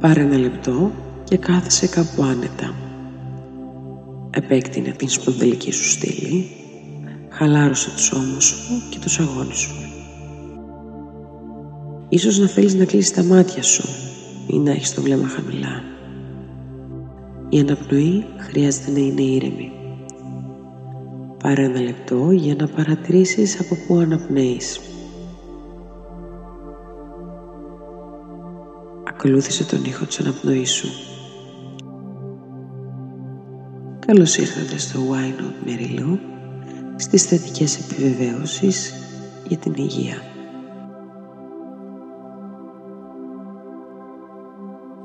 Πάρε ένα λεπτό και κάθισε κάπου άνετα. Επέκτηνε την σπονδυλική σου στήλη, χαλάρωσε τους ώμους σου και τους αγώνες σου. Ίσως να θέλεις να κλείσεις τα μάτια σου ή να έχεις το βλέμμα χαμηλά. Η αναπνοή χρειάζεται να είναι ήρεμη. Πάρε ένα λεπτό για να παρατηρήσεις από πού αναπνέεις. Ακολούθησε τον ήχο της αναπνοής σου. Καλώς ήρθατε στο Why Not Mary Lou, στις θετικές επιβεβαίωσεις για την υγεία.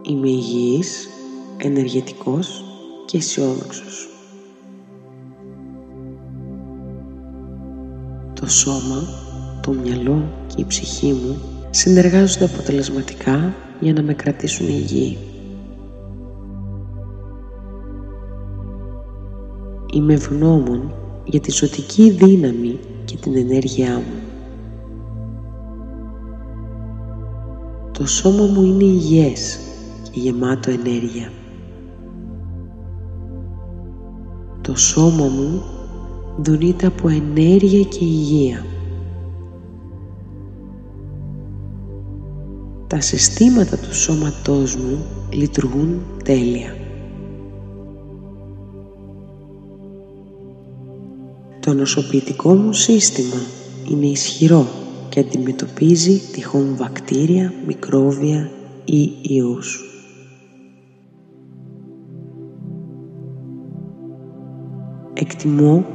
Είμαι υγιής, ενεργετικός και αισιόδοξος. Το σώμα, το μυαλό και η ψυχή μου συνεργάζονται αποτελεσματικά για να με κρατήσουν υγιή. Είμαι ευγνώμων για τη ζωτική δύναμη και την ενέργειά μου. Το σώμα μου είναι υγιές και γεμάτο ενέργεια. Το σώμα μου δονείται από ενέργεια και υγεία. Τα συστήματα του σώματός μου λειτουργούν τέλεια. Το νοσοποιητικό μου σύστημα είναι ισχυρό και αντιμετωπίζει τυχόν βακτήρια, μικρόβια ή ιούς. Εκτιμώ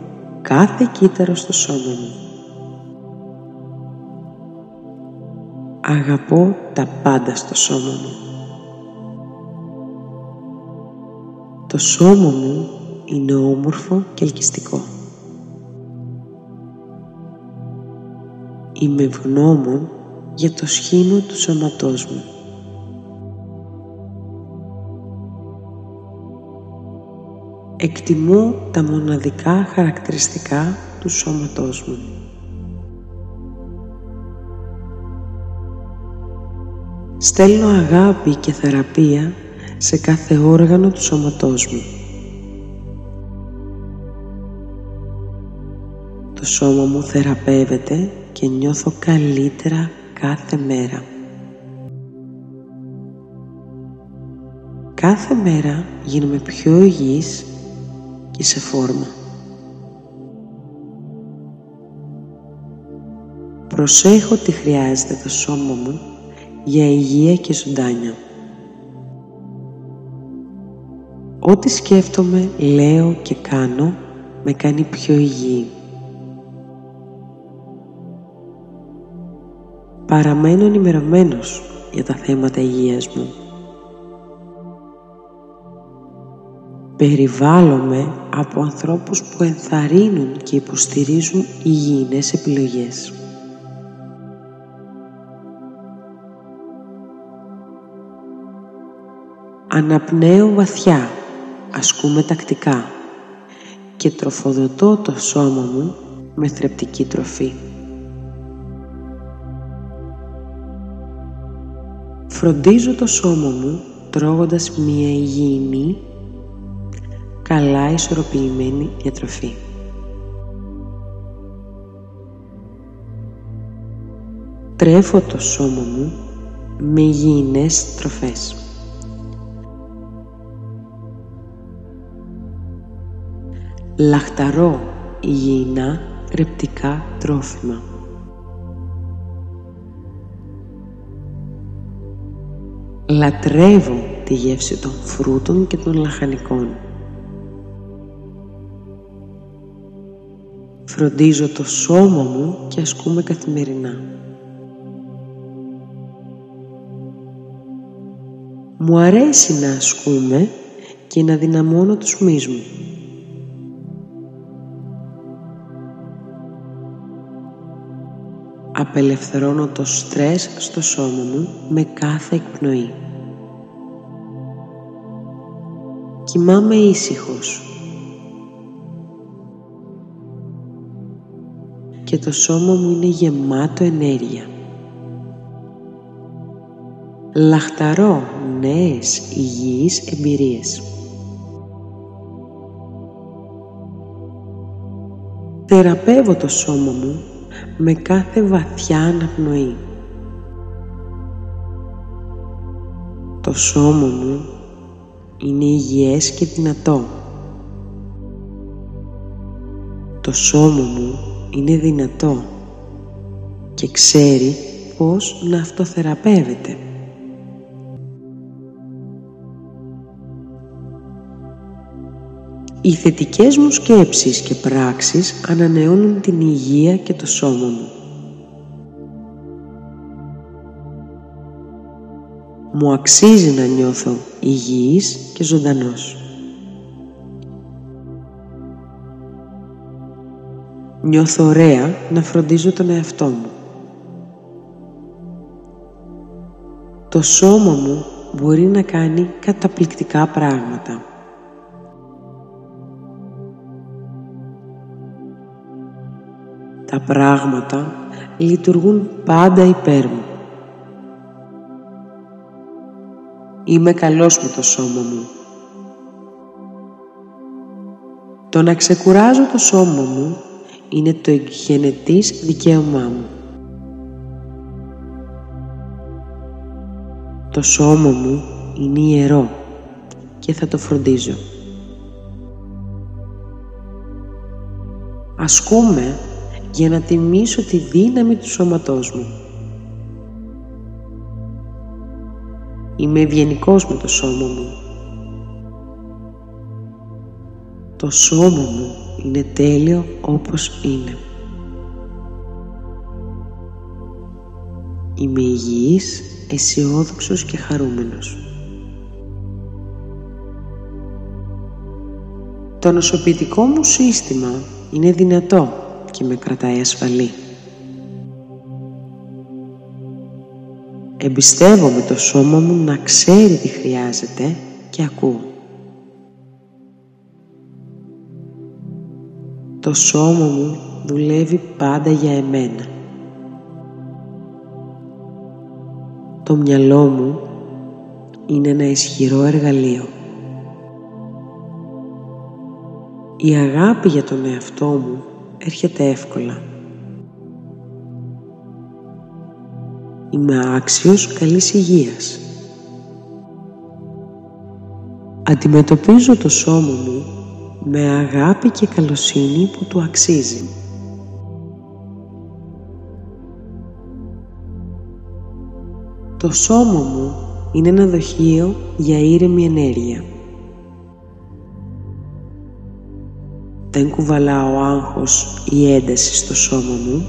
κάθε κύτταρο στο σώμα μου. Αγαπώ τα πάντα στο σώμα μου. Το σώμα μου είναι όμορφο και ελκυστικό. Είμαι ευγνώμων για το σχήμα του σώματός μου. Εκτιμώ τα μοναδικά χαρακτηριστικά του σώματός μου. Στέλνω αγάπη και θεραπεία σε κάθε όργανο του σώματός μου. Το σώμα μου θεραπεύεται και νιώθω καλύτερα κάθε μέρα. Κάθε μέρα γίνομαι πιο υγιής και σε φόρμα. Προσέχω τι χρειάζεται το σώμα μου για υγεία και ζωντάνια. Ό,τι σκέφτομαι, λέω και κάνω με κάνει πιο υγιή. Παραμένω ενημερωμένος για τα θέματα υγείας μου. Περιβάλλομαι από ανθρώπους που ενθαρρύνουν και υποστηρίζουν υγιεινές επιλογές. Αναπνέω βαθιά, ασκούμε τακτικά και τροφοδοτώ το σώμα μου με θρεπτική τροφή. Φροντίζω το σώμα μου τρώγοντας μία υγιεινή καλά ισορροπημένη διατροφή. Τρέφω το σώμα μου με υγιεινές τροφές. Λαχταρώ υγιεινά ρεπτικά τρόφιμα. Λατρεύω τη γεύση των φρούτων και των λαχανικών. Φροντίζω το σώμα μου και ασκούμε καθημερινά. Μου αρέσει να ασκούμε και να δυναμώνω τους μυς μου. Απελευθερώνω το στρες στο σώμα μου με κάθε εκπνοή. Κοιμάμαι ήσυχος και το σώμα μου είναι γεμάτο ενέργεια. Λαχταρώ νέες υγιείς εμπειρίες. Θεραπεύω το σώμα μου με κάθε βαθιά αναπνοή. Το σώμα μου είναι υγιές και δυνατό. Το σώμα μου είναι δυνατό και ξέρει πώς να αυτοθεραπεύεται. Οι θετικές μου σκέψεις και πράξεις ανανεώνουν την υγεία και το σώμα μου. Μου αξίζει να νιώθω υγιής και ζωντανός. Νιώθω ωραία να φροντίζω τον εαυτό μου. Το σώμα μου μπορεί να κάνει καταπληκτικά πράγματα. Τα πράγματα λειτουργούν πάντα υπέρ μου. Είμαι καλός με το σώμα μου. Το να ξεκουράζω το σώμα μου είναι το γενετής δικαίωμά μου. Το σώμα μου είναι ιερό και θα το φροντίζω. Ασκούμε για να τιμήσω τη δύναμη του σώματός μου. Είμαι ευγενικός με το σώμα μου. Το σώμα μου είναι τέλειο όπως είναι. Είμαι υγιής, αισιόδοξος και χαρούμενος. Το νοσοποιητικό μου σύστημα είναι δυνατό και με κρατάει ασφαλή. Εμπιστεύομαι το σώμα μου να ξέρει τι χρειάζεται και ακούω. Το σώμα μου δουλεύει πάντα για εμένα. Το μυαλό μου είναι ένα ισχυρό εργαλείο. Η αγάπη για τον εαυτό μου έρχεται εύκολα. Είμαι άξιος καλής υγείας. Αντιμετωπίζω το σώμα μου με αγάπη και καλοσύνη που του αξίζει. Το σώμα μου είναι ένα δοχείο για ήρεμη ενέργεια. Δεν κουβαλάω άγχος ή ένταση στο σώμα μου.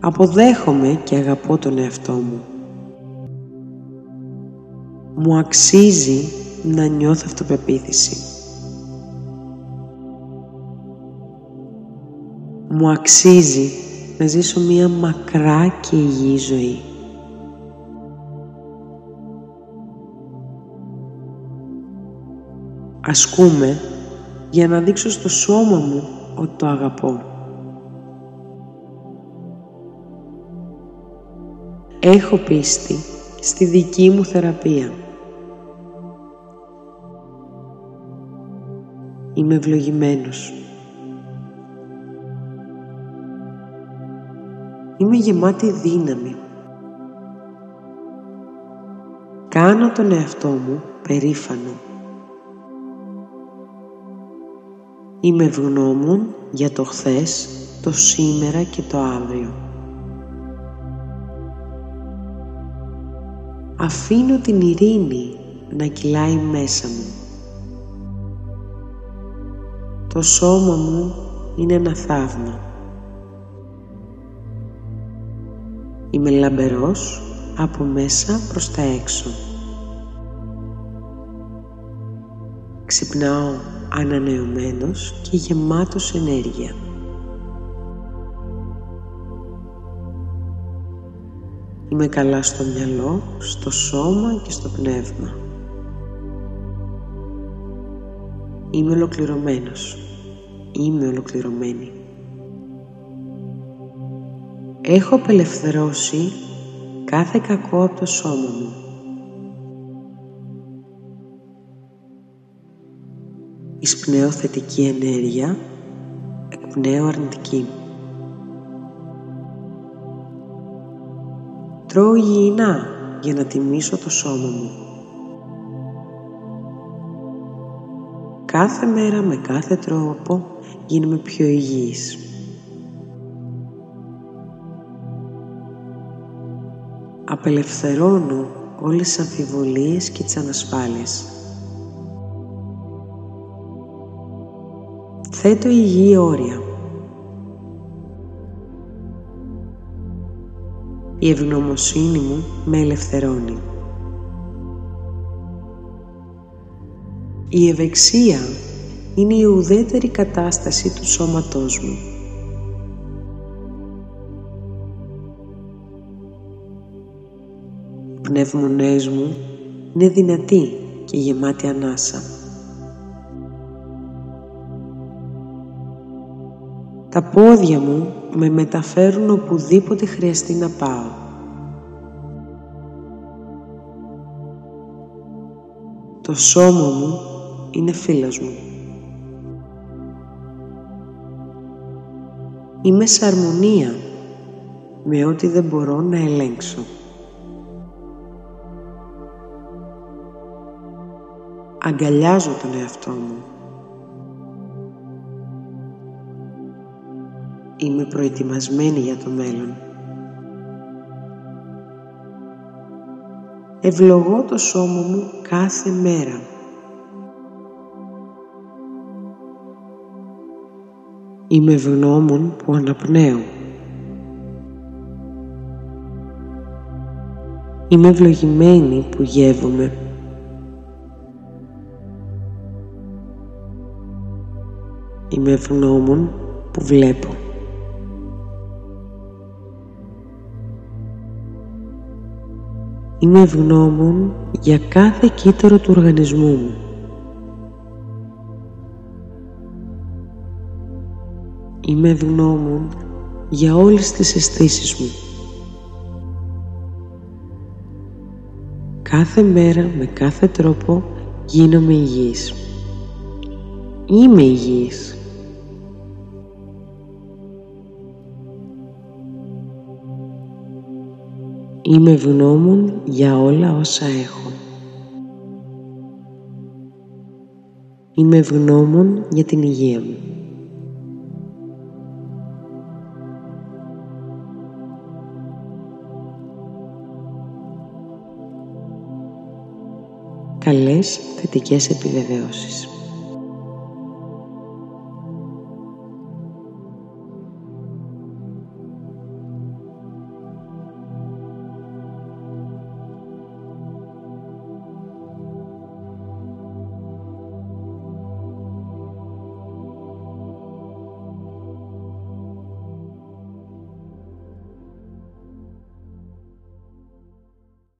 Αποδέχομαι και αγαπώ τον εαυτό μου. Μου αξίζει να νιώθω αυτοπεποίθηση. Μου αξίζει να ζήσω μία μακρά και υγιή ζωή. Ασκούμε για να δείξω στο σώμα μου ότι το αγαπώ. Έχω πίστη στη δική μου θεραπεία. Είμαι ευλογημένος. Είμαι γεμάτη δύναμη. Κάνω τον εαυτό μου περήφανο. Είμαι ευγνώμων για το χθες, το σήμερα και το αύριο. Αφήνω την ειρήνη να κυλάει μέσα μου. Το σώμα μου είναι ένα θαύμα. Είμαι λαμπερός από μέσα προς τα έξω. Ξυπνάω ανανεωμένος και γεμάτος ενέργεια. Είμαι καλά στο μυαλό, στο σώμα και στο πνεύμα. Είμαι ολοκληρωμένος. Είμαι ολοκληρωμένη. Έχω απελευθερώσει κάθε κακό από το σώμα μου. Εισπνέω θετική ενέργεια, εκπνέω αρνητική. Τρώω υγιεινά για να τιμήσω το σώμα μου. Κάθε μέρα με κάθε τρόπο γίνομαι πιο υγιής. Απελευθερώνω όλες τις αμφιβολίες και τις ανασφάλειες. Θέτω υγιή όρια. Η ευγνωμοσύνη μου με ελευθερώνει. Η ευεξία είναι η ουδέτερη κατάσταση του σώματός μου. Οι πνεύμονές μου είναι δυνατοί και γεμάτοι ανάσα. Τα πόδια μου με μεταφέρουν οπουδήποτε χρειαστεί να πάω. Το σώμα μου είναι φίλος μου. Είμαι σε αρμονία με ό,τι δεν μπορώ να ελέγξω. Αγκαλιάζω τον εαυτό μου. Είμαι προετοιμασμένη για το μέλλον. Ευλογώ το σώμα μου κάθε μέρα. Είμαι ευγνώμων που αναπνέω. Είμαι ευλογημένη που γεύομαι. Είμαι ευγνώμων που βλέπω. Είμαι ευγνώμων για κάθε κύτταρο του οργανισμού μου. Είμαι ευγνώμων για όλες τις αισθήσεις μου. Κάθε μέρα με κάθε τρόπο γίνομαι υγιής. Είμαι υγιής. Είμαι ευγνώμων για όλα όσα έχω. Είμαι ευγνώμων για την υγεία μου. Καλές θετικές επιβεβαιώσεις.